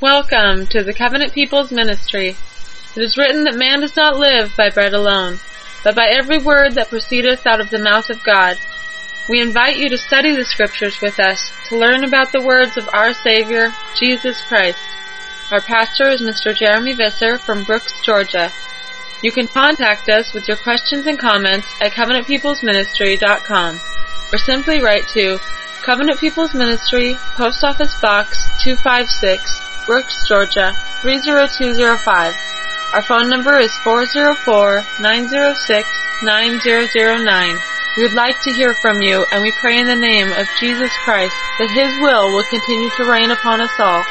Welcome to the Covenant People's Ministry. It is written that man does not live by bread alone, but by every word that proceedeth out of the mouth of God. We invite you to study the scriptures with us to learn about the words of our Savior, Jesus Christ. Our pastor is Mr. Jeremy Visser from Brooks, Georgia. You can contact us with your questions and comments at covenantpeoplesministry.com or simply write to Covenant People's Ministry, Post Office Box 256, Brooks, Georgia 30205. Our phone number is 404-906-9009. We would like to hear from you and we pray in the name of Jesus Christ that His will will continue to reign upon us all.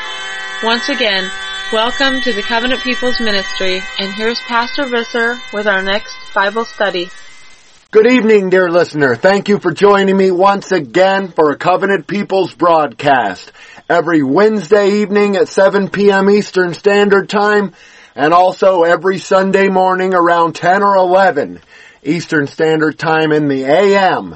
Once again, welcome to the Covenant People's Ministry and here's Pastor Visser with our next Bible study. Good evening, dear listener. Thank you for joining me once again for a Covenant People's broadcast every Wednesday evening at 7 p.m. Eastern Standard Time and also every Sunday morning around 10 or 11 Eastern Standard Time in the AM,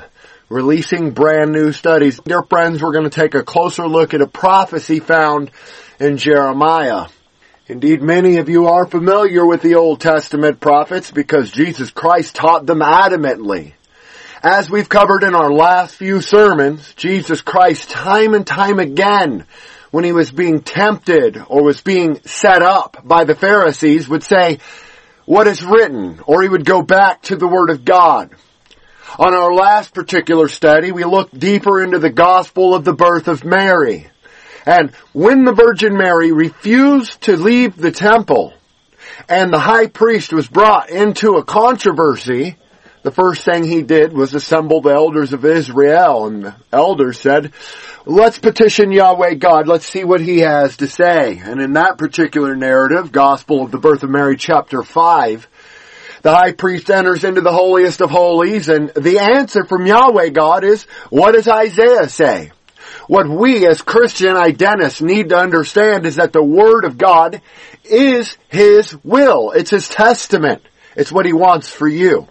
releasing brand new studies. Dear friends, we're going to take a closer look at a prophecy found in Jeremiah. Indeed, many of you are familiar with the Old Testament prophets because Jesus Christ taught them adamantly. As we've covered in our last few sermons, Jesus Christ time and time again, when he was being tempted or was being set up by the Pharisees, would say, what is written, or he would go back to the Word of God. On our last particular study, we looked deeper into the gospel of the birth of Mary. And when the Virgin Mary refused to leave the temple and the high priest was brought into a controversy, the first thing he did was assemble the elders of Israel and the elders said, let's petition Yahweh God, let's see what he has to say. And in that particular narrative, Gospel of the Birth of Mary chapter 5, the high priest enters into the holiest of holies and the answer from Yahweh God is, what does Isaiah say? What we as Christian identists need to understand is that the Word of God is His will. It's His testament. It's what He wants for you.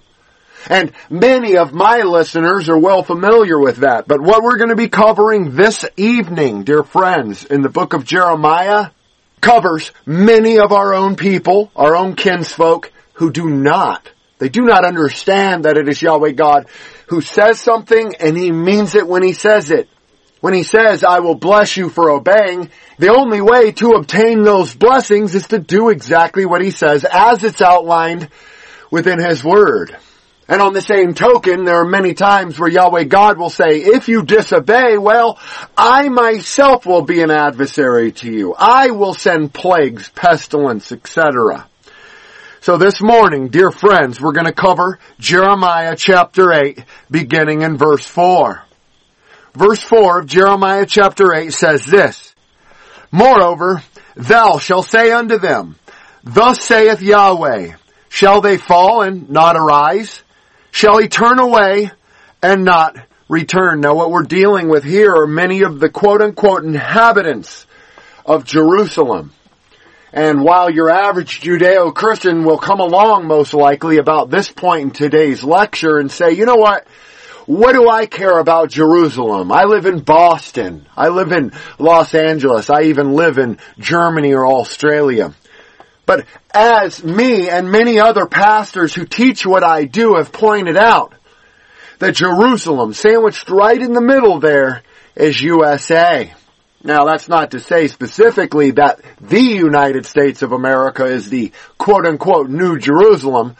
And many of my listeners are well familiar with that. But what we're going to be covering this evening, dear friends, in the book of Jeremiah, covers many of our own people, our own kinsfolk, who do not. They do not understand that it is Yahweh God who says something and He means it when He says it. When He says, I will bless you for obeying, the only way to obtain those blessings is to do exactly what He says as it's outlined within His Word. And on the same token, there are many times where Yahweh God will say, if you disobey, well, I myself will be an adversary to you. I will send plagues, pestilence, etc. So this morning, dear friends, we're going to cover Jeremiah chapter 8, beginning in verse 4. Verse 4 of Jeremiah chapter 8 says this, Moreover, thou shalt say unto them, Thus saith Yahweh, Shall they fall and not arise? Shall he turn away and not return? Now what we're dealing with here are many of the quote unquote inhabitants of Jerusalem. And while your average Judeo-Christian will come along most likely about this point in today's lecture and say, you know what? What do I care about Jerusalem? I live in Boston. I live in Los Angeles. I even live in Germany or Australia. But as me and many other pastors who teach what I do have pointed out, that Jerusalem, sandwiched right in the middle there, is USA. Now that's not to say specifically that the United States of America is the quote unquote New Jerusalem,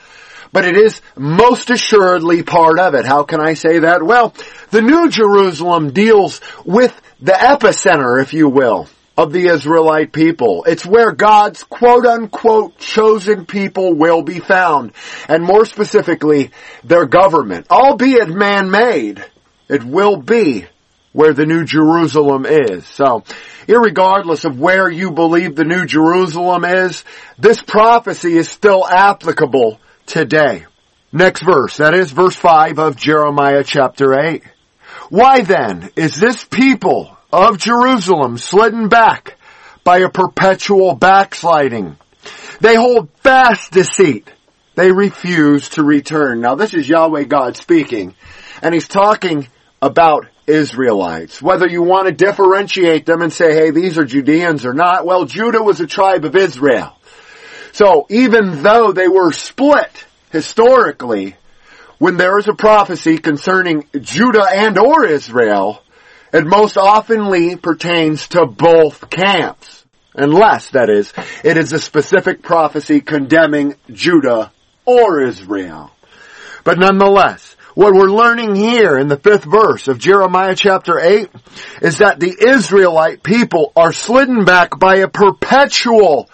but it is most assuredly part of it. How can I say that? Well, the New Jerusalem deals with the epicenter, if you will, of the Israelite people. It's where God's quote unquote chosen people will be found. And more specifically, their government. Albeit man-made, it will be where the New Jerusalem is. So, irregardless of where you believe the New Jerusalem is, this prophecy is still applicable today. Next verse, that is verse 5 of Jeremiah chapter 8. Why then is this people of Jerusalem slidden back by a perpetual backsliding? They hold fast deceit. They refuse to return. Now this is Yahweh God speaking, and he's talking about Israelites. Whether you want to differentiate them and say, hey, these are Judeans or not, well, Judah was a tribe of Israel. So even though they were split historically, when there is a prophecy concerning Judah and or Israel, it most oftenly pertains to both camps. Unless, that is, it is a specific prophecy condemning Judah or Israel. But nonetheless, what we're learning here in the fifth verse of Jeremiah chapter 8 is that the Israelite people are slidden back by a perpetual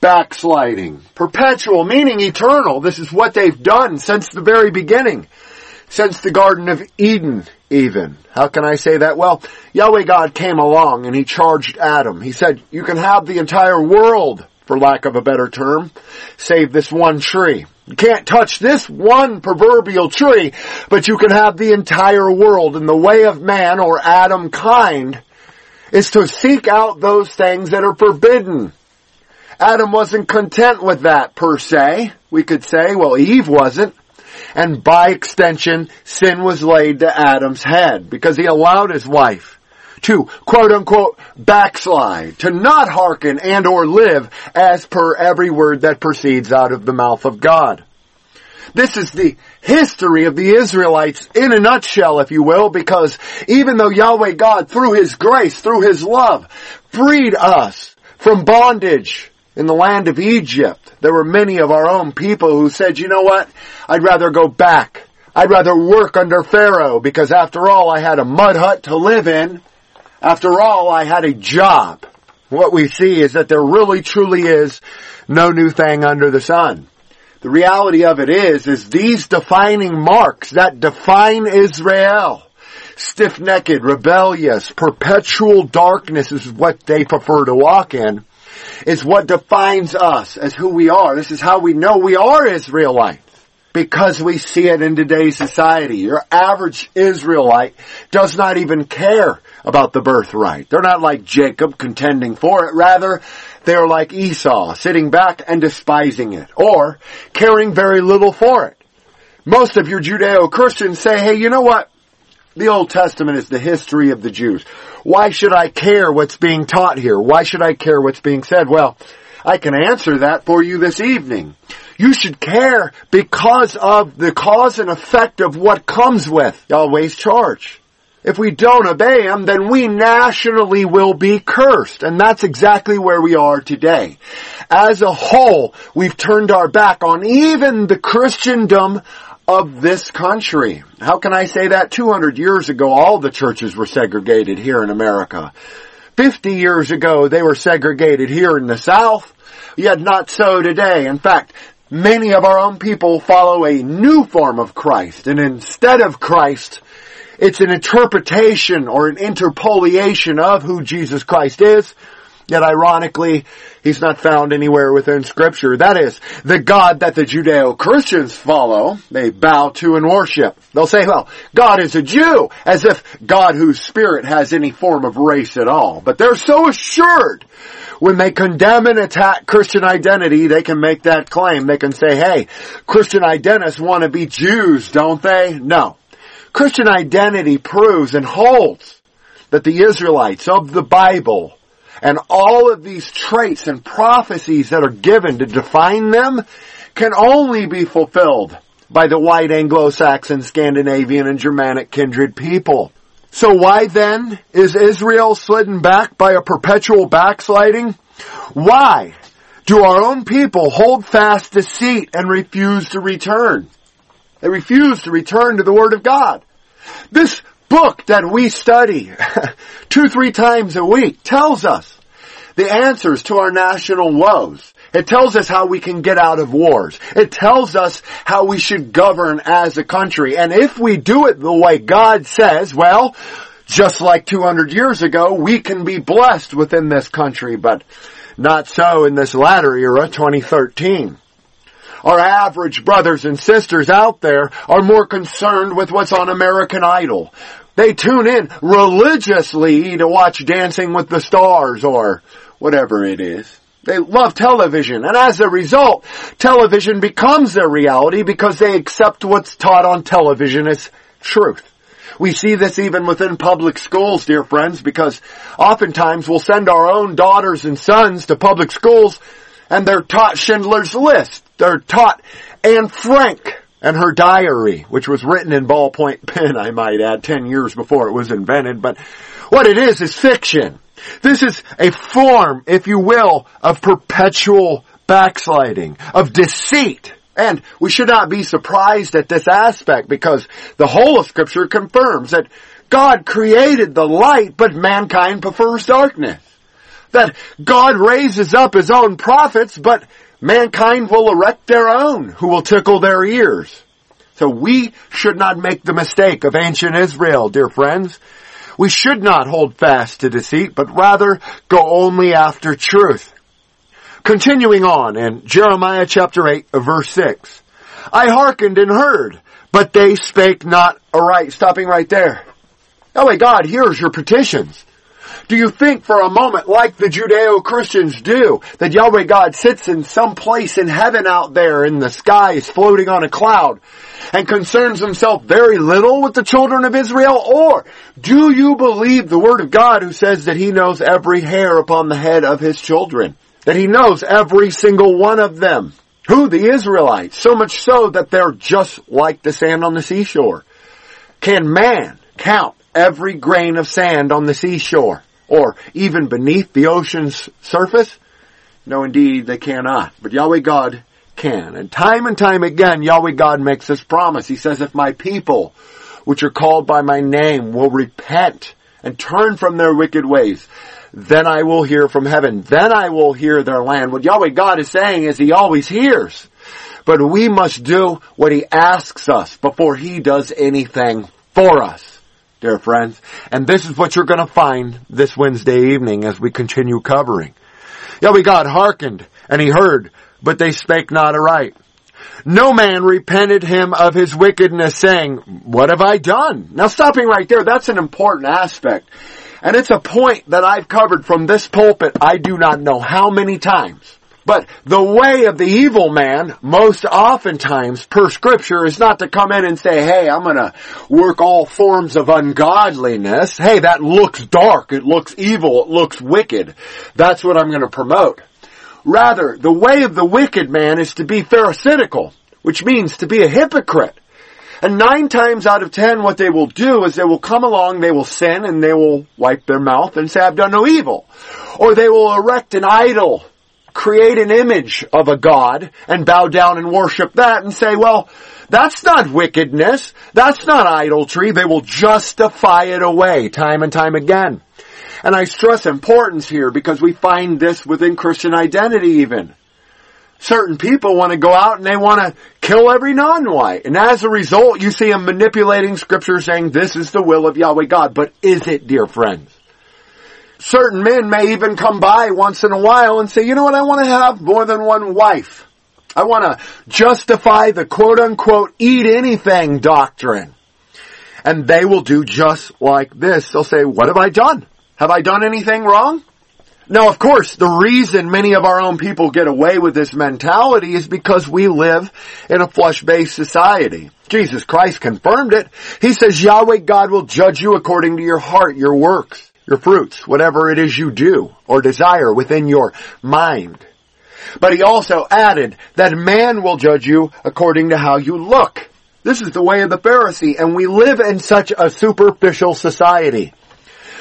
backsliding. Perpetual, meaning eternal. This is what they've done since the very beginning. Since the Garden of Eden, even. How can I say that? Well, Yahweh God came along and he charged Adam. He said, you can have the entire world, for lack of a better term, save this one tree. You can't touch this one proverbial tree, but you can have the entire world. And the way of man or Adam kind is to seek out those things that are forbidden. Adam wasn't content with that per se. We could say, well, Eve wasn't. And by extension, sin was laid to Adam's head because he allowed his wife to quote unquote backslide, to not hearken and or live as per every word that proceeds out of the mouth of God. This is the history of the Israelites in a nutshell, if you will, because even though Yahweh God, through His grace, through His love, freed us from bondage in the land of Egypt, there were many of our own people who said, you know what? I'd rather go back. I'd rather work under Pharaoh because after all, I had a mud hut to live in. After all, I had a job. What we see is that there really truly is no new thing under the sun. The reality of it is, is these defining marks that define Israel, stiff-necked, rebellious, perpetual darkness is what they prefer to walk in, is what defines us as who we are. This is how we know we are Israelites. Because we see it in today's society. Your average Israelite does not even care about the birthright. They're not like Jacob contending for it. Rather, they are like Esau, sitting back and despising it, or caring very little for it. Most of your Judeo-Christians say, hey, you know what? The Old Testament is the history of the Jews. Why should I care what's being taught here? Why should I care what's being said? Well, I can answer that for you this evening. You should care because of the cause and effect of what comes with Yahweh's charge. If we don't obey him, then we nationally will be cursed. And that's exactly where we are today. As a whole, we've turned our back on even the Christendom of this country. How can I say that? 200 years ago, all the churches were segregated here in America. 50 years ago, they were segregated here in the South. Yet not so today. In fact, many of our own people follow a new form of Christ. And instead of Christ, it's an interpretation or an interpolation of who Jesus Christ is. Yet ironically, he's not found anywhere within scripture. That is, the God that the Judeo-Christians follow, they bow to and worship. They'll say, well, God is a Jew, as if God whose spirit has any form of race at all. But they're so assured when they condemn and attack Christian identity, they can make that claim. They can say, hey, Christian identists want to be Jews, don't they? No. Christian identity proves and holds that the Israelites of the Bible and all of these traits and prophecies that are given to define them can only be fulfilled by the white Anglo-Saxon, Scandinavian, and Germanic kindred people. So why then is Israel slidden back by a perpetual backsliding? Why do our own people hold fast deceit and refuse to return? They refuse to return to the Word of God. This book that we study two, three times a week tells us the answers to our national woes. It tells us how we can get out of wars. It tells us how we should govern as a country. And if we do it the way God says, well, just like 200 years ago, we can be blessed within this country, but not so in this latter era, 2013. Our average brothers and sisters out there are more concerned with what's on American Idol. They tune in religiously to watch Dancing with the Stars or whatever it is. They love television, and as a result, television becomes their reality because they accept what's taught on television as truth. We see this even within public schools, dear friends, because oftentimes we'll send our own daughters and sons to public schools and they're taught Schindler's List. They're taught Anne Frank and her diary, which was written in ballpoint pen, I might add, 10 years before it was invented. But what it is, is fiction. This is a form, if you will, of perpetual backsliding, of deceit. And we should not be surprised at this aspect because the whole of scripture confirms that God created the light, but mankind prefers darkness. That God raises up his own prophets, but mankind will erect their own who will tickle their ears. So we should not make the mistake of ancient Israel, dear friends. We should not hold fast to deceit, but rather go only after truth. Continuing on in Jeremiah chapter 8 verse 6. I hearkened and heard, but they spake not aright. Stopping right there. Oh my God here's your petitions. Do you think for a moment, like the Judeo-Christians do, that Yahweh God sits in some place in heaven out there in the skies floating on a cloud and concerns himself very little with the children of Israel? Or do you believe the word of God who says that he knows every hair upon the head of his children? That he knows every single one of them? Who? The Israelites. So much so that they're just like the sand on the seashore. Can man count every grain of sand on the seashore? Or even beneath the ocean's surface? No, indeed, they cannot. But Yahweh God can. And time and time again, Yahweh God makes this promise. He says, if my people, which are called by my name, will repent and turn from their wicked ways, then I will hear from heaven. Then I will hear their land. What Yahweh God is saying is He always hears. But we must do what He asks us before He does anything for us dear friends. And this is what you're going to find this Wednesday evening as we continue covering. Yahweh God hearkened and he heard, but they spake not aright. No man repented him of his wickedness saying, what have I done? Now stopping right there, that's an important aspect. And it's a point that I've covered from this pulpit I do not know how many times. But the way of the evil man, most oftentimes per scripture, is not to come in and say, hey, I'm gonna work all forms of ungodliness. Hey, that looks dark, it looks evil, it looks wicked. That's what I'm gonna promote. Rather, the way of the wicked man is to be pharisaical, which means to be a hypocrite. And nine times out of ten, what they will do is they will come along, they will sin, and they will wipe their mouth and say, I've done no evil. Or they will erect an idol create an image of a god and bow down and worship that and say, well, that's not wickedness. That's not idolatry. They will justify it away time and time again. And I stress importance here because we find this within Christian identity even. Certain people want to go out and they want to kill every non-white. And as a result, you see them manipulating scripture saying this is the will of Yahweh God. But is it, dear friends? Certain men may even come by once in a while and say, you know what, I want to have more than one wife. I want to justify the quote unquote eat anything doctrine. And they will do just like this. They'll say, what have I done? Have I done anything wrong? Now, of course, the reason many of our own people get away with this mentality is because we live in a flesh-based society. Jesus Christ confirmed it. He says Yahweh God will judge you according to your heart, your works your fruits, whatever it is you do or desire within your mind. But he also added that man will judge you according to how you look. This is the way of the Pharisee, and we live in such a superficial society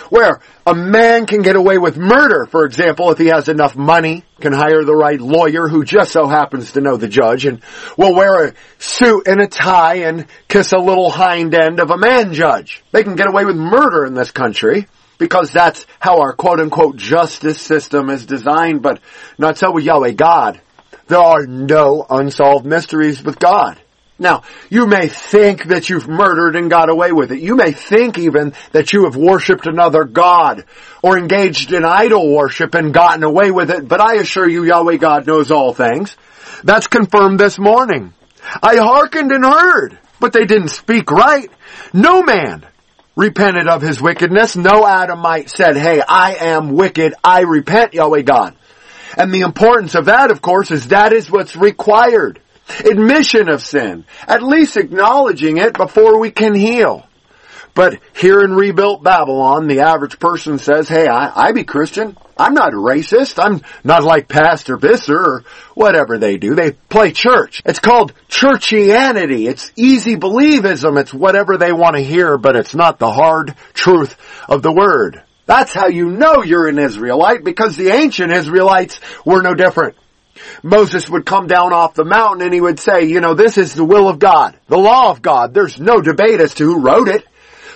where a man can get away with murder, for example, if he has enough money, can hire the right lawyer who just so happens to know the judge and will wear a suit and a tie and kiss a little hind end of a man judge. They can get away with murder in this country because that's how our quote unquote justice system is designed, but not so with Yahweh God. There are no unsolved mysteries with God. Now, you may think that you've murdered and got away with it. You may think even that you have worshipped another God or engaged in idol worship and gotten away with it, but I assure you Yahweh God knows all things. That's confirmed this morning. I hearkened and heard, but they didn't speak right. No man repented of his wickedness. No Adamite said, hey, I am wicked. I repent, Yahweh God. And the importance of that, of course, is that is what's required. Admission of sin. At least acknowledging it before we can heal. But here in rebuilt Babylon, the average person says, hey, I, I be Christian. I'm not racist. I'm not like Pastor Visser or whatever they do. They play church. It's called churchianity. It's easy believism. It's whatever they want to hear, but it's not the hard truth of the word. That's how you know you're an Israelite because the ancient Israelites were no different. Moses would come down off the mountain and he would say, you know, this is the will of God, the law of God. There's no debate as to who wrote it.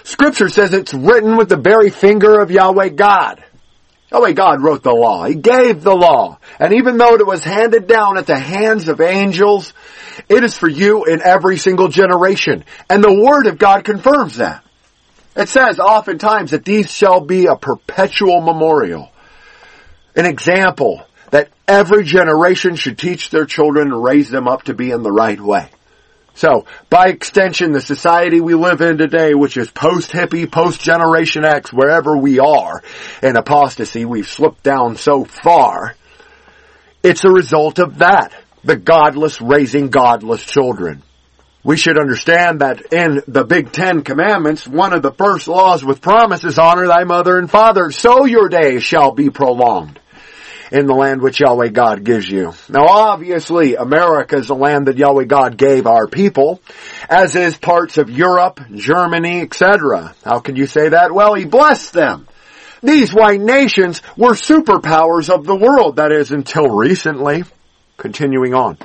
Scripture says it's written with the very finger of Yahweh God. Yahweh God wrote the law. He gave the law. And even though it was handed down at the hands of angels, it is for you in every single generation. And the Word of God confirms that. It says oftentimes that these shall be a perpetual memorial. An example that every generation should teach their children and raise them up to be in the right way. So, by extension, the society we live in today, which is post-hippie, post-generation X, wherever we are in apostasy, we've slipped down so far, it's a result of that. The godless raising godless children. We should understand that in the Big Ten Commandments, one of the first laws with promise is honor thy mother and father, so your days shall be prolonged in the land which Yahweh God gives you. Now obviously America is the land that Yahweh God gave our people, as is parts of Europe, Germany, etc. How can you say that? Well, He blessed them. These white nations were superpowers of the world, that is until recently. Continuing on.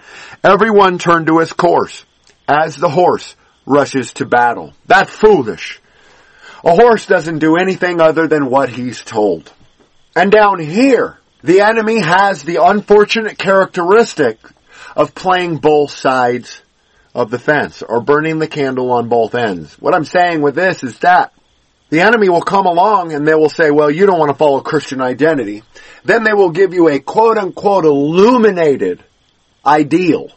Everyone turned to his course, as the horse rushes to battle. That's foolish. A horse doesn't do anything other than what he's told. And down here, the enemy has the unfortunate characteristic of playing both sides of the fence or burning the candle on both ends. What I'm saying with this is that the enemy will come along and they will say, well, you don't want to follow Christian identity. Then they will give you a quote unquote illuminated ideal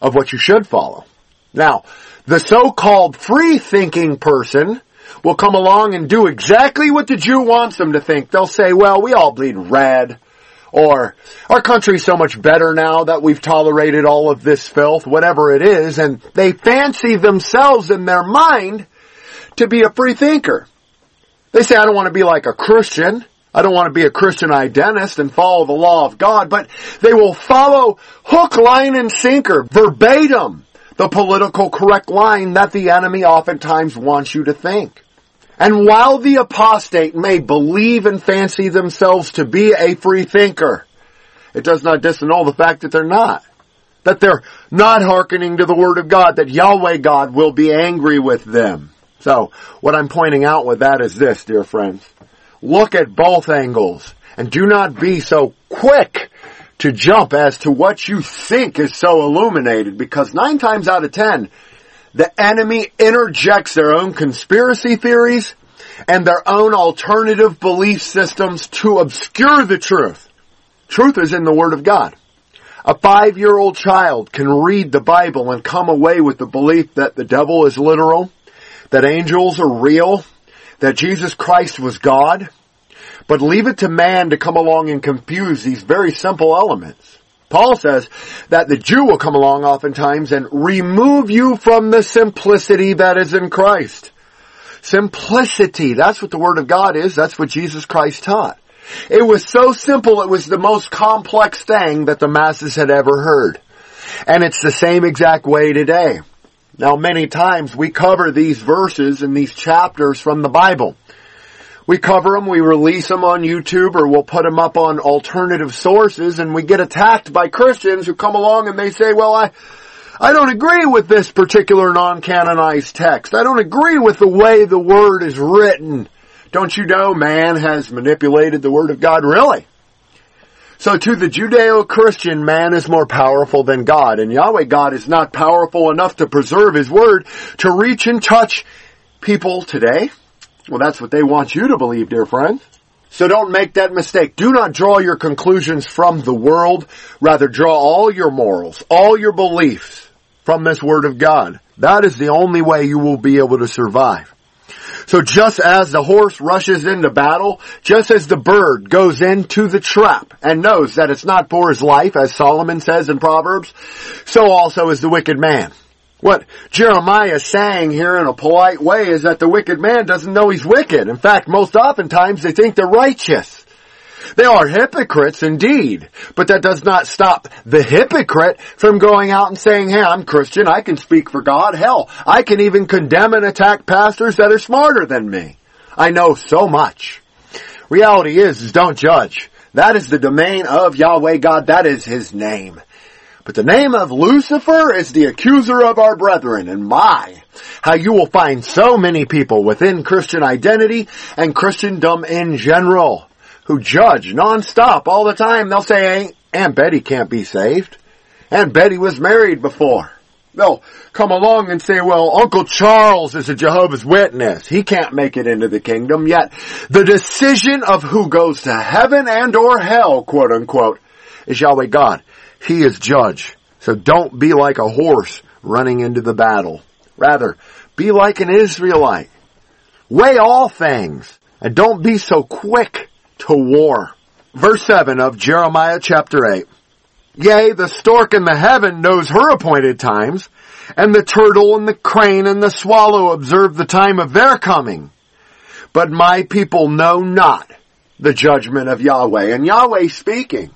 of what you should follow. Now, the so-called free thinking person will come along and do exactly what the Jew wants them to think. They'll say, well, we all bleed red. Or, our country's so much better now that we've tolerated all of this filth, whatever it is, and they fancy themselves in their mind to be a free thinker. They say, I don't want to be like a Christian. I don't want to be a Christian identist and follow the law of God, but they will follow hook, line, and sinker, verbatim, the political correct line that the enemy oftentimes wants you to think. And while the apostate may believe and fancy themselves to be a free thinker, it does not disannul the fact that they're not. That they're not hearkening to the word of God, that Yahweh God will be angry with them. So, what I'm pointing out with that is this, dear friends. Look at both angles and do not be so quick to jump as to what you think is so illuminated because nine times out of ten, the enemy interjects their own conspiracy theories and their own alternative belief systems to obscure the truth. Truth is in the Word of God. A five-year-old child can read the Bible and come away with the belief that the devil is literal, that angels are real, that Jesus Christ was God, but leave it to man to come along and confuse these very simple elements. Paul says that the Jew will come along oftentimes and remove you from the simplicity that is in Christ. Simplicity, that's what the Word of God is, that's what Jesus Christ taught. It was so simple, it was the most complex thing that the masses had ever heard. And it's the same exact way today. Now many times we cover these verses and these chapters from the Bible. We cover them, we release them on YouTube, or we'll put them up on alternative sources, and we get attacked by Christians who come along and they say, well, I, I don't agree with this particular non-canonized text. I don't agree with the way the Word is written. Don't you know man has manipulated the Word of God? Really? So to the Judeo-Christian, man is more powerful than God, and Yahweh God is not powerful enough to preserve His Word to reach and touch people today. Well, that's what they want you to believe, dear friends. So don't make that mistake. Do not draw your conclusions from the world. Rather draw all your morals, all your beliefs from this Word of God. That is the only way you will be able to survive. So just as the horse rushes into battle, just as the bird goes into the trap and knows that it's not for his life, as Solomon says in Proverbs, so also is the wicked man. What Jeremiah is saying here in a polite way is that the wicked man doesn't know he's wicked. In fact, most oftentimes they think they're righteous. They are hypocrites indeed, but that does not stop the hypocrite from going out and saying, hey, I'm Christian, I can speak for God, hell, I can even condemn and attack pastors that are smarter than me. I know so much. Reality is, is don't judge. That is the domain of Yahweh God, that is His name. But the name of Lucifer is the accuser of our brethren, and my, how you will find so many people within Christian identity and Christendom in general who judge nonstop all the time. They'll say, Aunt Betty can't be saved. Aunt Betty was married before. They'll come along and say, well, Uncle Charles is a Jehovah's Witness. He can't make it into the kingdom. Yet the decision of who goes to heaven and or hell, quote unquote, is Yahweh God. He is judge. So don't be like a horse running into the battle. Rather, be like an Israelite. Weigh all things and don't be so quick to war. Verse 7 of Jeremiah chapter 8. Yea, the stork in the heaven knows her appointed times, and the turtle and the crane and the swallow observe the time of their coming. But my people know not the judgment of Yahweh. And Yahweh speaking.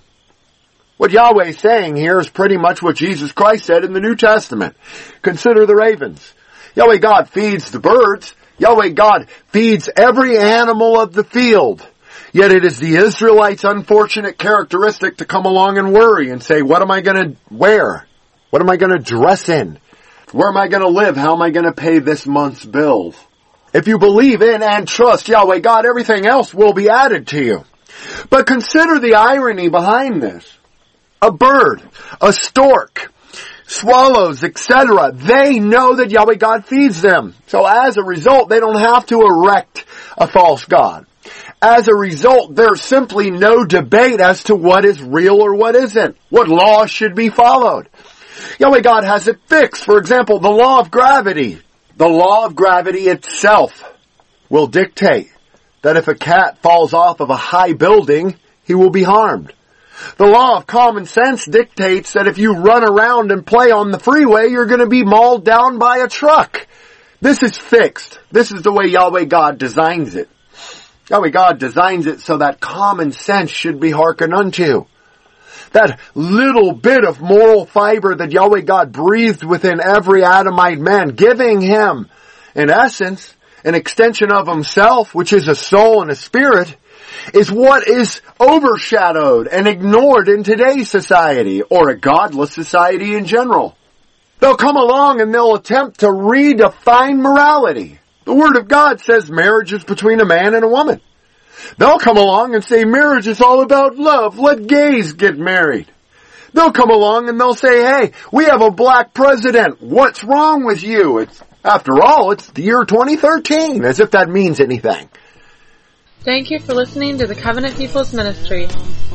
What Yahweh is saying here is pretty much what Jesus Christ said in the New Testament. Consider the ravens. Yahweh God feeds the birds. Yahweh God feeds every animal of the field. Yet it is the Israelites' unfortunate characteristic to come along and worry and say, what am I going to wear? What am I going to dress in? Where am I going to live? How am I going to pay this month's bills? If you believe in and trust Yahweh God, everything else will be added to you. But consider the irony behind this a bird, a stork, swallows, etc. They know that Yahweh God feeds them. So as a result, they don't have to erect a false God. As a result, there's simply no debate as to what is real or what isn't, what law should be followed. Yahweh God has it fixed. For example, the law of gravity. The law of gravity itself will dictate that if a cat falls off of a high building, he will be harmed. The law of common sense dictates that if you run around and play on the freeway, you're going to be mauled down by a truck. This is fixed. This is the way Yahweh God designs it. Yahweh God designs it so that common sense should be hearkened unto. That little bit of moral fiber that Yahweh God breathed within every Adamite man, giving him, in essence, an extension of himself, which is a soul and a spirit, is what is overshadowed and ignored in today's society, or a godless society in general. They'll come along and they'll attempt to redefine morality. The Word of God says marriage is between a man and a woman. They'll come along and say marriage is all about love. Let gays get married. They'll come along and they'll say, hey, we have a black president. What's wrong with you? It's, after all, it's the year 2013, as if that means anything. Thank you for listening to the Covenant People's Ministry.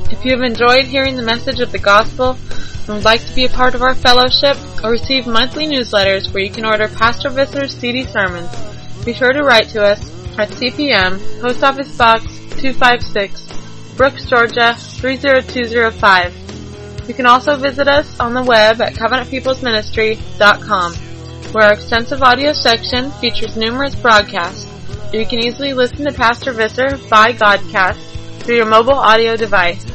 If you have enjoyed hearing the message of the gospel and would like to be a part of our fellowship or receive monthly newsletters where you can order Pastor Visser's CD sermons, be sure to write to us at CPM, Post Office Box 256, Brooks, Georgia 30205. You can also visit us on the web at covenantpeoplesministry.com, where our extensive audio section features numerous broadcasts. You can easily listen to Pastor Visser by Godcast through your mobile audio device.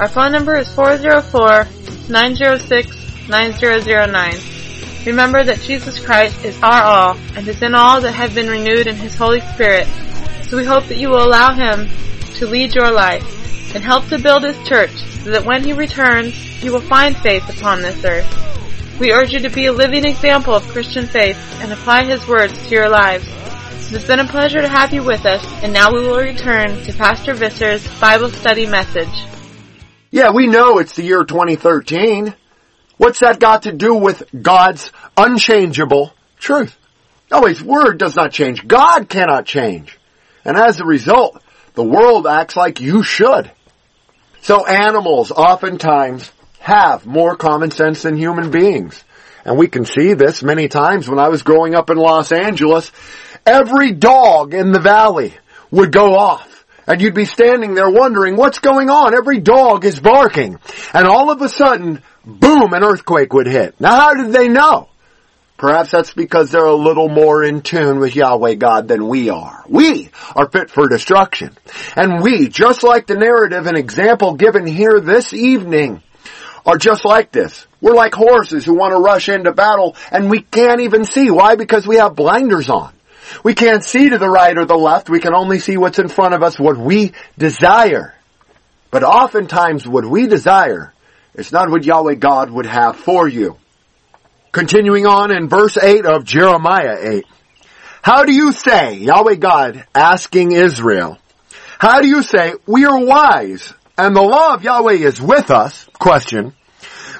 Our phone number is 404-906-9009. Remember that Jesus Christ is our all and is in all that have been renewed in His Holy Spirit. So we hope that you will allow Him to lead your life and help to build His church so that when He returns, you will find faith upon this earth. We urge you to be a living example of Christian faith and apply His words to your lives. It has been a pleasure to have you with us, and now we will return to Pastor Visser's Bible study message. Yeah, we know it's the year 2013. What's that got to do with God's unchangeable truth? No, His Word does not change. God cannot change. And as a result, the world acts like you should. So animals oftentimes have more common sense than human beings. And we can see this many times when I was growing up in Los Angeles. Every dog in the valley would go off. And you'd be standing there wondering what's going on. Every dog is barking. And all of a sudden, boom, an earthquake would hit. Now how did they know? Perhaps that's because they're a little more in tune with Yahweh God than we are. We are fit for destruction. And we, just like the narrative and example given here this evening, are just like this. We're like horses who want to rush into battle and we can't even see. Why? Because we have blinders on. We can't see to the right or the left. We can only see what's in front of us, what we desire. But oftentimes what we desire is not what Yahweh God would have for you. Continuing on in verse 8 of Jeremiah 8. How do you say, Yahweh God asking Israel, how do you say, we are wise and the law of Yahweh is with us? Question.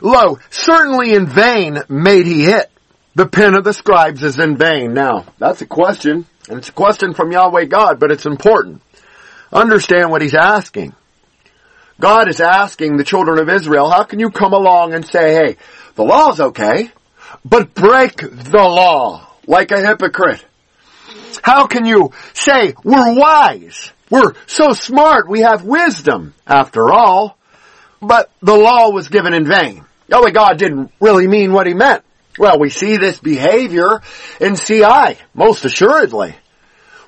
Lo, certainly in vain made he it. The pen of the scribes is in vain. Now, that's a question, and it's a question from Yahweh God, but it's important. Understand what he's asking. God is asking the children of Israel, how can you come along and say, hey, the law's okay, but break the law like a hypocrite. How can you say we're wise? We're so smart. We have wisdom after all. But the law was given in vain. Yahweh God didn't really mean what he meant. Well, we see this behavior in CI, most assuredly.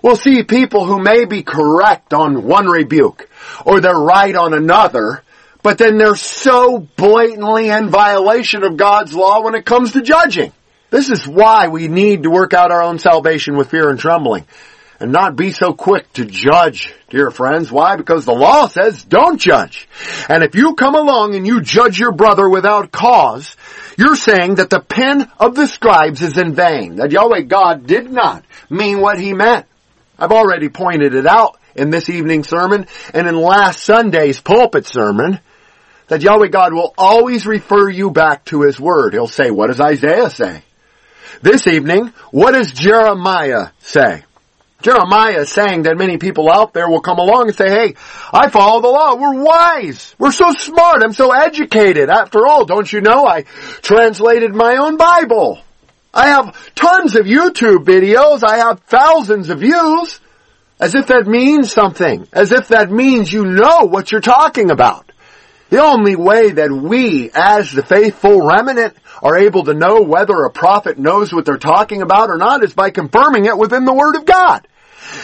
We'll see people who may be correct on one rebuke, or they're right on another, but then they're so blatantly in violation of God's law when it comes to judging. This is why we need to work out our own salvation with fear and trembling and not be so quick to judge, dear friends. Why? Because the law says don't judge. And if you come along and you judge your brother without cause, you're saying that the pen of the scribes is in vain, that Yahweh God did not mean what he meant. I've already pointed it out in this evening's sermon and in last Sunday's pulpit sermon that Yahweh God will always refer you back to His Word. He'll say, what does Isaiah say? This evening, what does Jeremiah say? Jeremiah is saying that many people out there will come along and say, hey, I follow the law. We're wise. We're so smart. I'm so educated. After all, don't you know I translated my own Bible? I have tons of YouTube videos. I have thousands of views. As if that means something. As if that means you know what you're talking about. The only way that we, as the faithful remnant, are able to know whether a prophet knows what they're talking about or not is by confirming it within the Word of God.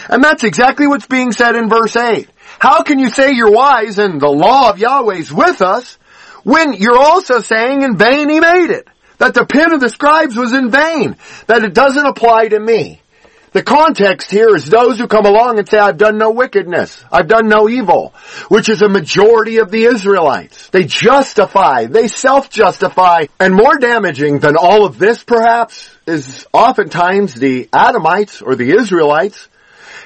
And that's exactly what's being said in verse 8. How can you say you're wise and the law of Yahweh's with us when you're also saying in vain he made it? That the pen of the scribes was in vain. That it doesn't apply to me. The context here is those who come along and say, I've done no wickedness. I've done no evil, which is a majority of the Israelites. They justify, they self-justify, and more damaging than all of this perhaps is oftentimes the Adamites or the Israelites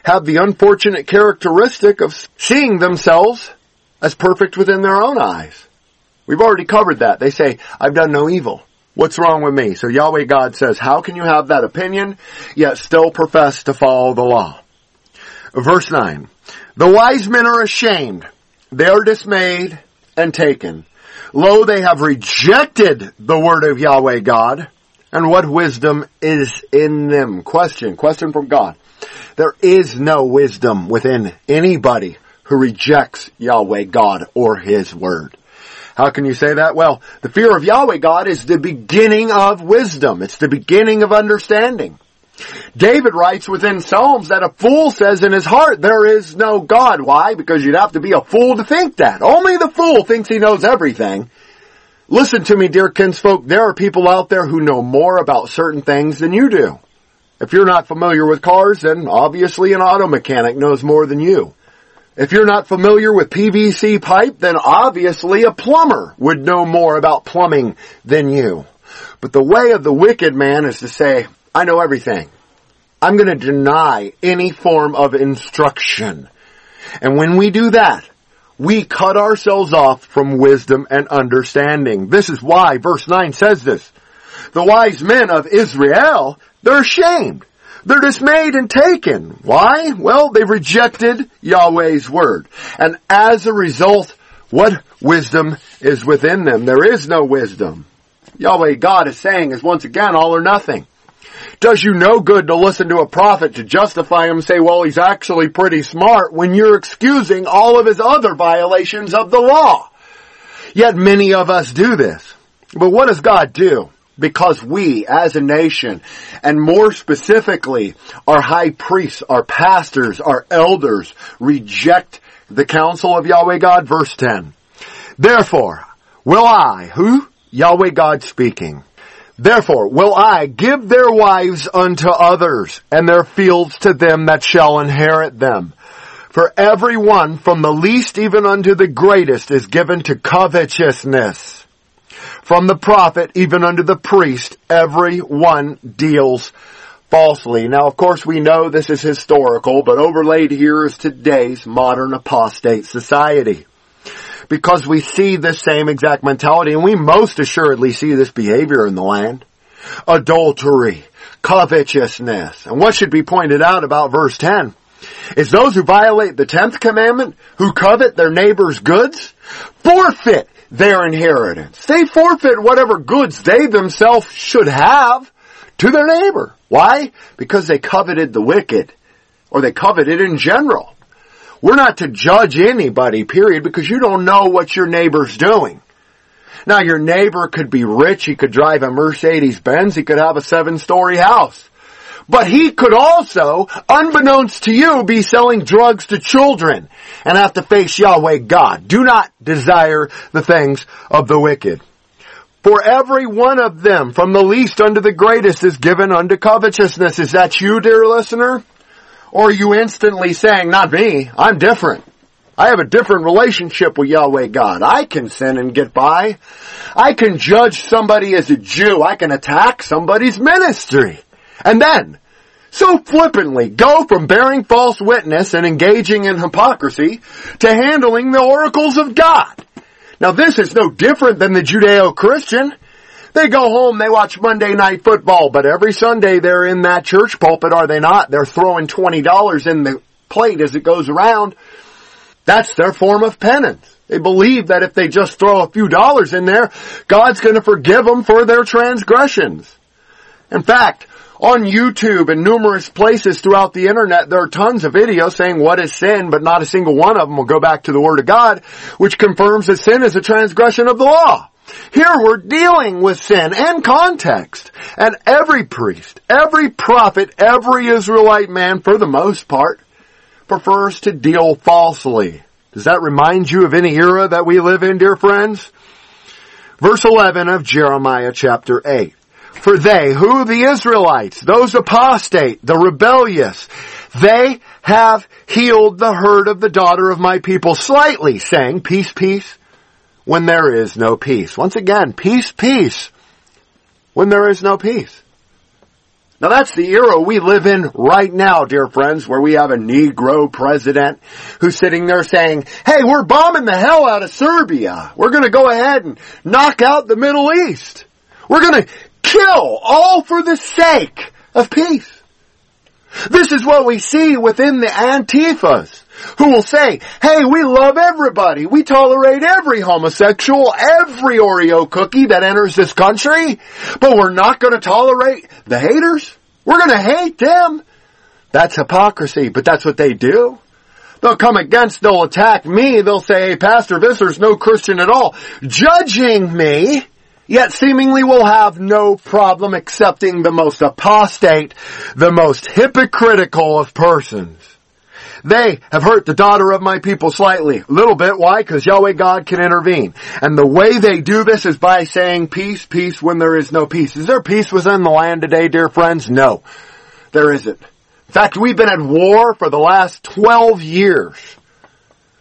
have the unfortunate characteristic of seeing themselves as perfect within their own eyes. We've already covered that. They say, I've done no evil. What's wrong with me? So Yahweh God says, how can you have that opinion yet still profess to follow the law? Verse 9. The wise men are ashamed. They are dismayed and taken. Lo, they have rejected the word of Yahweh God. And what wisdom is in them? Question. Question from God. There is no wisdom within anybody who rejects Yahweh God or His word. How can you say that? Well, the fear of Yahweh God is the beginning of wisdom. It's the beginning of understanding. David writes within Psalms that a fool says in his heart, there is no God. Why? Because you'd have to be a fool to think that. Only the fool thinks he knows everything. Listen to me, dear kinsfolk. There are people out there who know more about certain things than you do. If you're not familiar with cars, then obviously an auto mechanic knows more than you. If you're not familiar with PVC pipe, then obviously a plumber would know more about plumbing than you. But the way of the wicked man is to say, I know everything. I'm going to deny any form of instruction. And when we do that, we cut ourselves off from wisdom and understanding. This is why verse 9 says this. The wise men of Israel, they're ashamed. They're dismayed and taken. Why? Well, they've rejected Yahweh's word. And as a result, what wisdom is within them? There is no wisdom. Yahweh God is saying is once again all or nothing. Does you no good to listen to a prophet to justify him say, well, he's actually pretty smart when you're excusing all of his other violations of the law. Yet many of us do this. But what does God do? Because we as a nation, and more specifically, our high priests, our pastors, our elders reject the counsel of Yahweh God, verse 10. Therefore, will I, who? Yahweh God speaking. Therefore will I give their wives unto others, and their fields to them that shall inherit them. For every one from the least even unto the greatest is given to covetousness. From the prophet even unto the priest, every one deals falsely. Now of course we know this is historical, but overlaid here is today's modern apostate society because we see this same exact mentality and we most assuredly see this behavior in the land. Adultery, covetousness. And what should be pointed out about verse 10 is those who violate the 10th commandment, who covet their neighbor's goods, forfeit their inheritance. They forfeit whatever goods they themselves should have to their neighbor. Why? Because they coveted the wicked, or they coveted in general. We're not to judge anybody, period, because you don't know what your neighbor's doing. Now your neighbor could be rich, he could drive a Mercedes Benz, he could have a seven story house. But he could also, unbeknownst to you, be selling drugs to children and have to face Yahweh God. Do not desire the things of the wicked. For every one of them, from the least unto the greatest, is given unto covetousness. Is that you, dear listener? Or are you instantly saying, not me, I'm different. I have a different relationship with Yahweh God. I can sin and get by. I can judge somebody as a Jew. I can attack somebody's ministry. And then, so flippantly, go from bearing false witness and engaging in hypocrisy to handling the oracles of God. Now this is no different than the Judeo-Christian. They go home, they watch Monday night football, but every Sunday they're in that church pulpit, are they not? They're throwing $20 in the plate as it goes around. That's their form of penance. They believe that if they just throw a few dollars in there, God's gonna forgive them for their transgressions. In fact, on YouTube and numerous places throughout the internet, there are tons of videos saying what is sin, but not a single one of them will go back to the Word of God, which confirms that sin is a transgression of the law. Here we're dealing with sin and context. And every priest, every prophet, every Israelite man, for the most part, prefers to deal falsely. Does that remind you of any era that we live in, dear friends? Verse 11 of Jeremiah chapter 8. For they, who the Israelites, those apostate, the rebellious, they have healed the hurt of the daughter of my people slightly, saying, peace, peace, when there is no peace. Once again, peace, peace, when there is no peace. Now that's the era we live in right now, dear friends, where we have a Negro president who's sitting there saying, hey, we're bombing the hell out of Serbia. We're gonna go ahead and knock out the Middle East. We're gonna kill all for the sake of peace. This is what we see within the Antifas who will say, hey, we love everybody. We tolerate every homosexual, every Oreo cookie that enters this country, but we're not going to tolerate the haters. We're going to hate them. That's hypocrisy, but that's what they do. They'll come against, they'll attack me, they'll say, hey, Pastor Visser's no Christian at all, judging me, yet seemingly will have no problem accepting the most apostate, the most hypocritical of persons. They have hurt the daughter of my people slightly. A little bit. Why? Because Yahweh God can intervene. And the way they do this is by saying peace, peace when there is no peace. Is there peace within the land today, dear friends? No. There isn't. In fact, we've been at war for the last 12 years.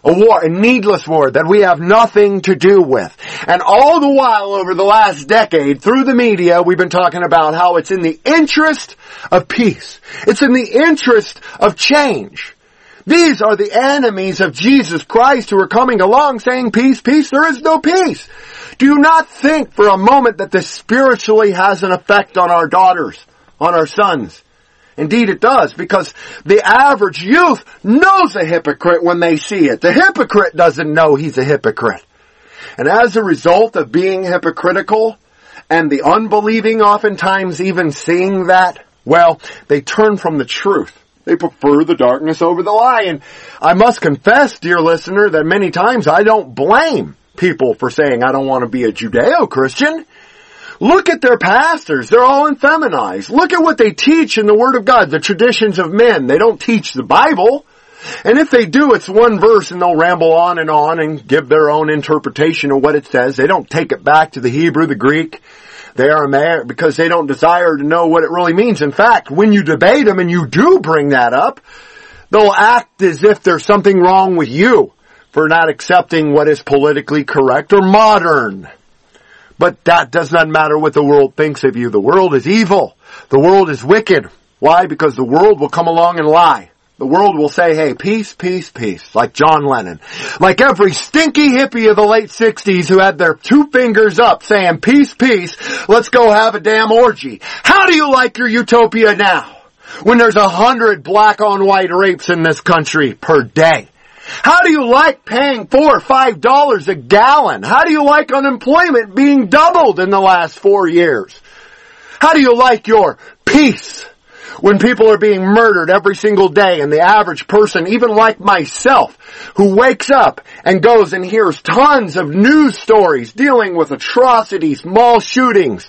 A war, a needless war that we have nothing to do with. And all the while over the last decade, through the media, we've been talking about how it's in the interest of peace. It's in the interest of change. These are the enemies of Jesus Christ who are coming along saying peace, peace, there is no peace. Do you not think for a moment that this spiritually has an effect on our daughters, on our sons? Indeed it does, because the average youth knows a hypocrite when they see it. The hypocrite doesn't know he's a hypocrite. And as a result of being hypocritical, and the unbelieving oftentimes even seeing that, well, they turn from the truth. They prefer the darkness over the light. And I must confess, dear listener, that many times I don't blame people for saying I don't want to be a Judeo-Christian. Look at their pastors. They're all infeminized. Look at what they teach in the Word of God, the traditions of men. They don't teach the Bible. And if they do, it's one verse and they'll ramble on and on and give their own interpretation of what it says. They don't take it back to the Hebrew, the Greek, the Aramaic, because they don't desire to know what it really means. In fact, when you debate them and you do bring that up, they'll act as if there's something wrong with you for not accepting what is politically correct or modern. But that does not matter what the world thinks of you. The world is evil. The world is wicked. Why? Because the world will come along and lie. The world will say, hey, peace, peace, peace, like John Lennon. Like every stinky hippie of the late 60s who had their two fingers up saying, peace, peace, let's go have a damn orgy. How do you like your utopia now? When there's a hundred black on white rapes in this country per day. How do you like paying four or five dollars a gallon? How do you like unemployment being doubled in the last four years? How do you like your peace when people are being murdered every single day and the average person, even like myself, who wakes up and goes and hears tons of news stories dealing with atrocities, mall shootings,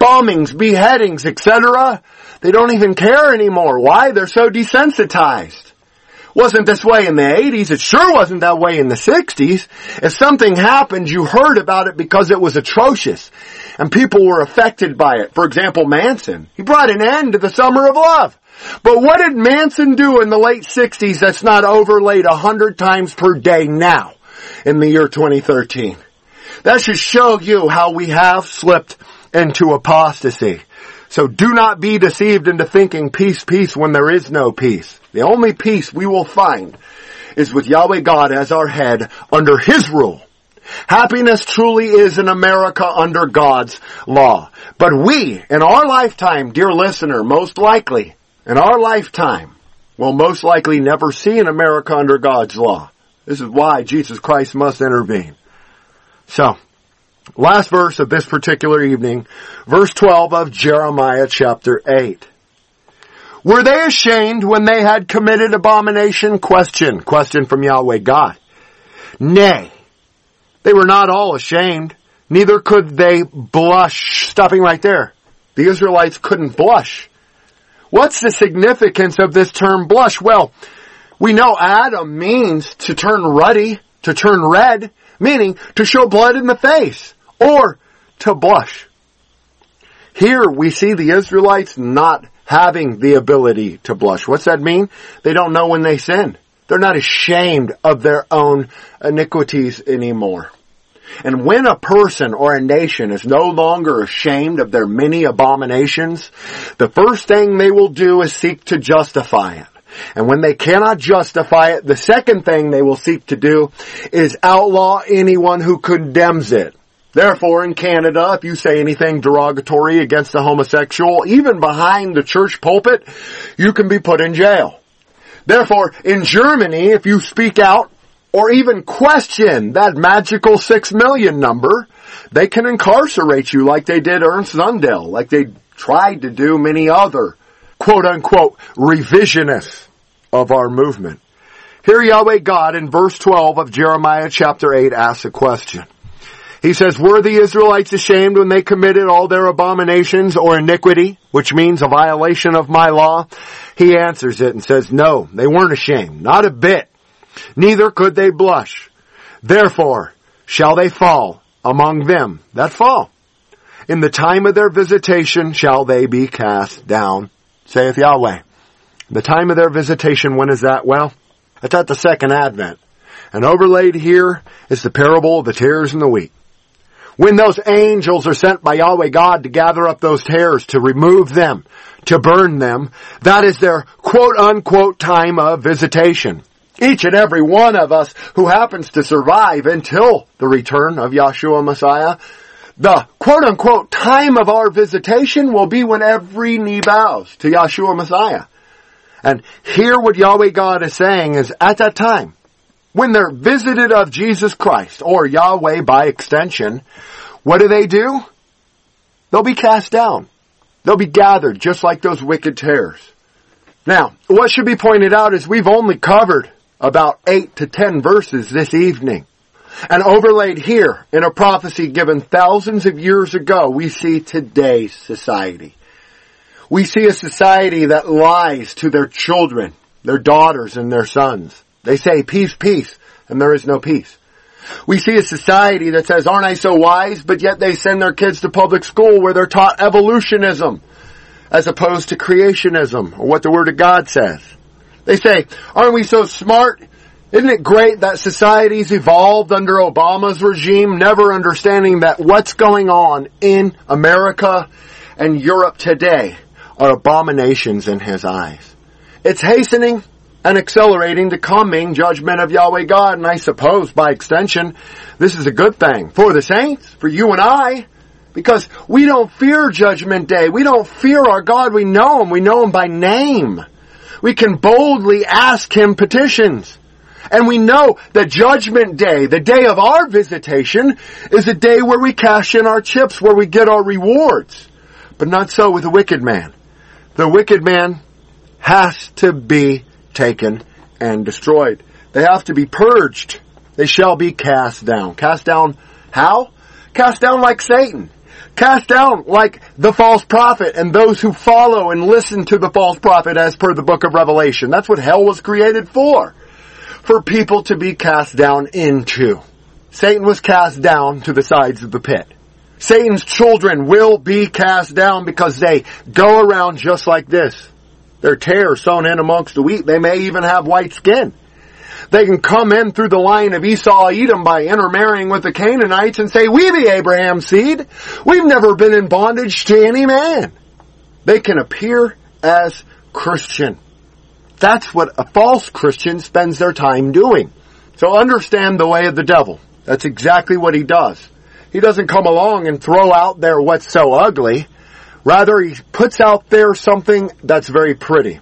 bombings, beheadings, etc., they don't even care anymore. Why? They're so desensitized wasn't this way in the 80s. It sure wasn't that way in the 60s. If something happened, you heard about it because it was atrocious. And people were affected by it. For example, Manson. He brought an end to the summer of love. But what did Manson do in the late 60s that's not overlaid a hundred times per day now in the year 2013? That should show you how we have slipped into apostasy. So do not be deceived into thinking peace, peace when there is no peace. The only peace we will find is with Yahweh God as our head under His rule. Happiness truly is in America under God's law. But we, in our lifetime, dear listener, most likely, in our lifetime, will most likely never see an America under God's law. This is why Jesus Christ must intervene. So, last verse of this particular evening, verse 12 of Jeremiah chapter 8. Were they ashamed when they had committed abomination? Question. Question from Yahweh God. Nay. They were not all ashamed. Neither could they blush. Stopping right there. The Israelites couldn't blush. What's the significance of this term blush? Well, we know Adam means to turn ruddy, to turn red, meaning to show blood in the face, or to blush. Here we see the Israelites not having the ability to blush. What's that mean? They don't know when they sin. They're not ashamed of their own iniquities anymore. And when a person or a nation is no longer ashamed of their many abominations, the first thing they will do is seek to justify it. And when they cannot justify it, the second thing they will seek to do is outlaw anyone who condemns it. Therefore, in Canada, if you say anything derogatory against a homosexual, even behind the church pulpit, you can be put in jail. Therefore, in Germany, if you speak out or even question that magical six million number, they can incarcerate you like they did Ernst Zundel, like they tried to do many other quote unquote revisionists of our movement. Here Yahweh God in verse 12 of Jeremiah chapter 8 asks a question. He says, were the Israelites ashamed when they committed all their abominations or iniquity, which means a violation of my law? He answers it and says, no, they weren't ashamed, not a bit. Neither could they blush. Therefore shall they fall among them that fall. In the time of their visitation shall they be cast down, saith Yahweh. The time of their visitation, when is that? Well, it's at the second advent. And overlaid here is the parable of the tares and the wheat. When those angels are sent by Yahweh God to gather up those tares, to remove them, to burn them, that is their quote unquote time of visitation. Each and every one of us who happens to survive until the return of Yahshua Messiah, the quote unquote time of our visitation will be when every knee bows to Yahshua Messiah. And here what Yahweh God is saying is at that time, when they're visited of Jesus Christ, or Yahweh by extension, what do they do? They'll be cast down. They'll be gathered just like those wicked tares. Now, what should be pointed out is we've only covered about eight to ten verses this evening. And overlaid here in a prophecy given thousands of years ago, we see today's society. We see a society that lies to their children, their daughters and their sons. They say peace, peace, and there is no peace. We see a society that says, aren't I so wise? But yet they send their kids to public school where they're taught evolutionism as opposed to creationism or what the Word of God says. They say, aren't we so smart? Isn't it great that societies evolved under Obama's regime, never understanding that what's going on in America and Europe today are abominations in his eyes. It's hastening and accelerating the coming judgment of Yahweh God, and I suppose by extension, this is a good thing for the saints, for you and I, because we don't fear judgment day. We don't fear our God. We know Him. We know Him by name. We can boldly ask Him petitions. And we know that judgment day, the day of our visitation, is a day where we cash in our chips, where we get our rewards. But not so with the wicked man. The wicked man has to be taken and destroyed. They have to be purged. They shall be cast down. Cast down how? Cast down like Satan. Cast down like the false prophet and those who follow and listen to the false prophet as per the book of Revelation. That's what hell was created for. For people to be cast down into. Satan was cast down to the sides of the pit. Satan's children will be cast down because they go around just like this. Their tares sown in amongst the wheat. They may even have white skin. They can come in through the line of Esau Edom by intermarrying with the Canaanites and say, we be Abraham's seed. We've never been in bondage to any man. They can appear as Christian. That's what a false Christian spends their time doing. So understand the way of the devil. That's exactly what he does. He doesn't come along and throw out there what's so ugly. Rather, he puts out there something that's very pretty.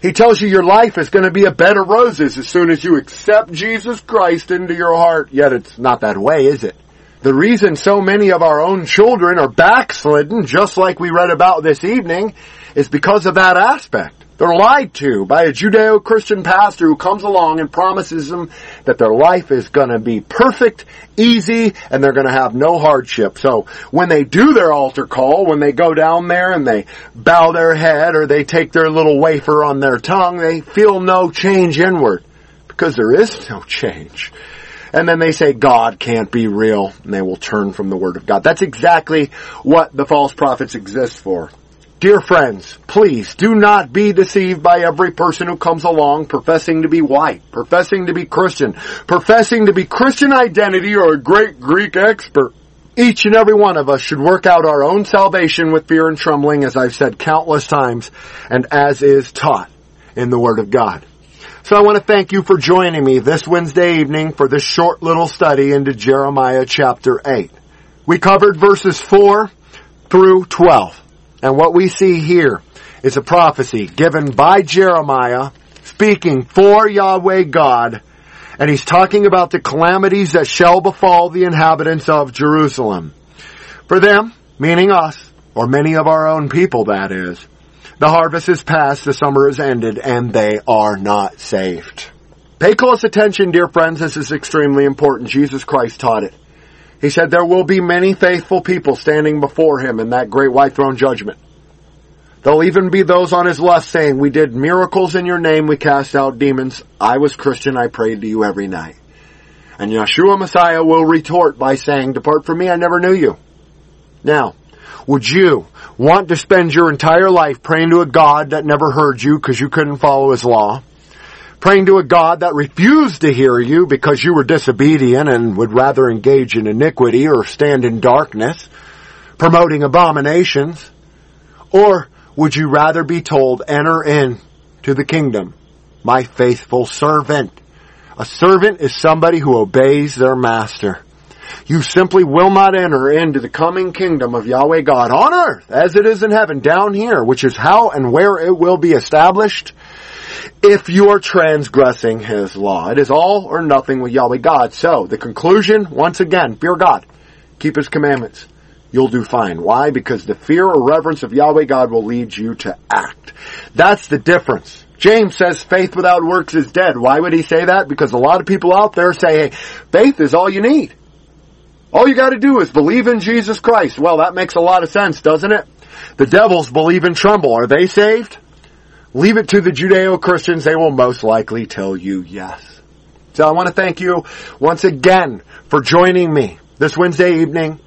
He tells you your life is going to be a bed of roses as soon as you accept Jesus Christ into your heart. Yet it's not that way, is it? The reason so many of our own children are backslidden, just like we read about this evening, is because of that aspect. They're lied to by a Judeo-Christian pastor who comes along and promises them that their life is going to be perfect, easy, and they're going to have no hardship. So when they do their altar call, when they go down there and they bow their head or they take their little wafer on their tongue, they feel no change inward because there is no change. And then they say God can't be real and they will turn from the word of God. That's exactly what the false prophets exist for. Dear friends, please do not be deceived by every person who comes along professing to be white, professing to be Christian, professing to be Christian identity or a great Greek expert. Each and every one of us should work out our own salvation with fear and trembling, as I've said countless times, and as is taught in the Word of God. So I want to thank you for joining me this Wednesday evening for this short little study into Jeremiah chapter 8. We covered verses 4 through 12. And what we see here is a prophecy given by Jeremiah speaking for Yahweh God. And he's talking about the calamities that shall befall the inhabitants of Jerusalem. For them, meaning us, or many of our own people that is, the harvest is past, the summer is ended, and they are not saved. Pay close attention, dear friends, this is extremely important. Jesus Christ taught it. He said there will be many faithful people standing before him in that great white throne judgment. There'll even be those on his left saying, we did miracles in your name, we cast out demons. I was Christian, I prayed to you every night. And Yeshua Messiah will retort by saying, depart from me, I never knew you. Now, would you want to spend your entire life praying to a God that never heard you because you couldn't follow his law? Praying to a God that refused to hear you because you were disobedient and would rather engage in iniquity or stand in darkness, promoting abominations? Or would you rather be told, enter in to the kingdom, my faithful servant? A servant is somebody who obeys their master. You simply will not enter into the coming kingdom of Yahweh God on earth as it is in heaven down here, which is how and where it will be established if you are transgressing His law. It is all or nothing with Yahweh God. So, the conclusion, once again, fear God. Keep His commandments. you'll do fine. Why? Because the fear or reverence of Yahweh God will lead you to act. That's the difference. James says faith without works is dead. Why would he say that? Because a lot of people out there say, hey, faith is all you need. All you gotta do is believe in Jesus Christ. Well, that makes a lot of sense, doesn't it? The devils believe and tremble. Are they saved? Leave it to the Judeo-Christians. They will most likely tell you yes. So I want to thank you once again for joining me this Wednesday evening.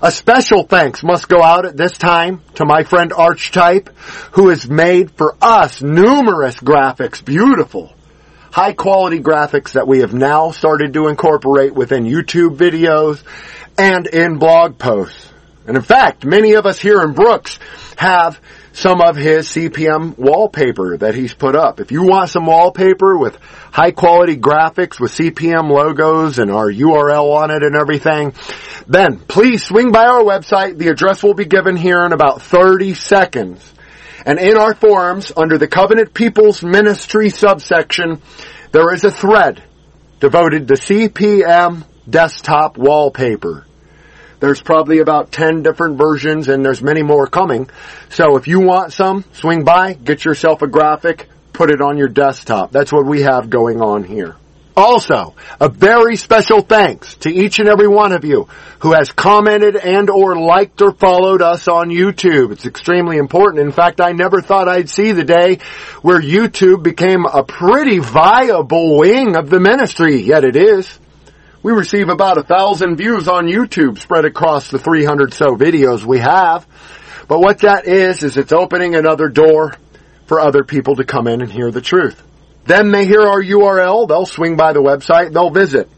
A special thanks must go out at this time to my friend Archetype, who has made for us numerous graphics, beautiful, high quality graphics that we have now started to incorporate within YouTube videos and in blog posts. And in fact, many of us here in Brooks have some of his CPM wallpaper that he's put up. If you want some wallpaper with high quality graphics with CPM logos and our URL on it and everything, then please swing by our website. The address will be given here in about 30 seconds. And in our forums, under the Covenant People's Ministry subsection, there is a thread devoted to CPM desktop wallpaper. There's probably about 10 different versions and there's many more coming. So if you want some, swing by, get yourself a graphic, put it on your desktop. That's what we have going on here. Also, a very special thanks to each and every one of you who has commented and or liked or followed us on YouTube. It's extremely important. In fact, I never thought I'd see the day where YouTube became a pretty viable wing of the ministry, yet it is. We receive about a thousand views on YouTube spread across the 300 so videos we have. But what that is, is it's opening another door for other people to come in and hear the truth. Then they hear our URL, they'll swing by the website, they'll visit.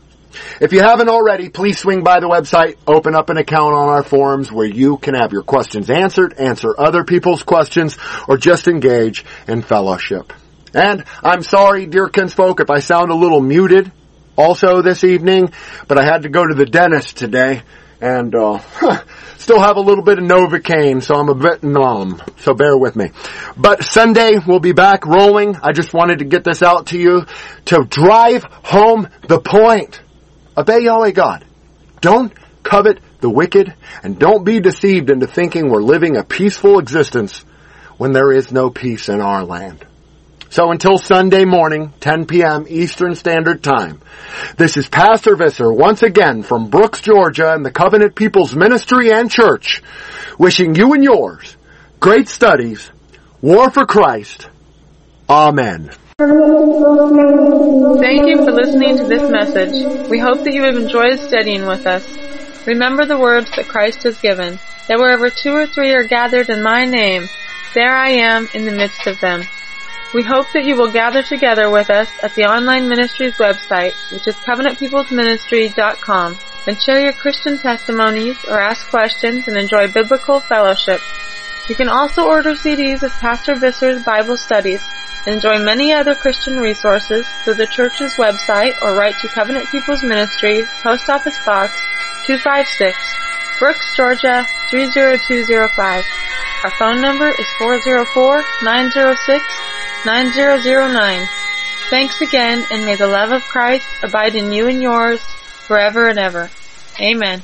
If you haven't already, please swing by the website, open up an account on our forums where you can have your questions answered, answer other people's questions, or just engage in fellowship. And I'm sorry, dear kinsfolk, if I sound a little muted also this evening, but I had to go to the dentist today and uh, still have a little bit of Novocaine, so I'm a bit numb. So bear with me. But Sunday we'll be back rolling. I just wanted to get this out to you to drive home the point. Obey Yahweh God. Don't covet the wicked and don't be deceived into thinking we're living a peaceful existence when there is no peace in our land. So until Sunday morning, 10 p.m. Eastern Standard Time, this is Pastor Visser once again from Brooks, Georgia and the Covenant People's Ministry and Church, wishing you and yours great studies, war for Christ. Amen. Thank you for listening to this message. We hope that you have enjoyed studying with us. Remember the words that Christ has given, that wherever two or three are gathered in my name, there I am in the midst of them. We hope that you will gather together with us at the online ministry's website, which is covenantpeoplesministry.com, and share your Christian testimonies or ask questions and enjoy biblical fellowship. You can also order CDs of Pastor Visser's Bible studies and enjoy many other Christian resources through the church's website or write to Covenant People's Ministry, Post Office Box 256, Brooks, Georgia 30205. Our phone number is 404-906-9009. Thanks again and may the love of Christ abide in you and yours forever and ever. Amen.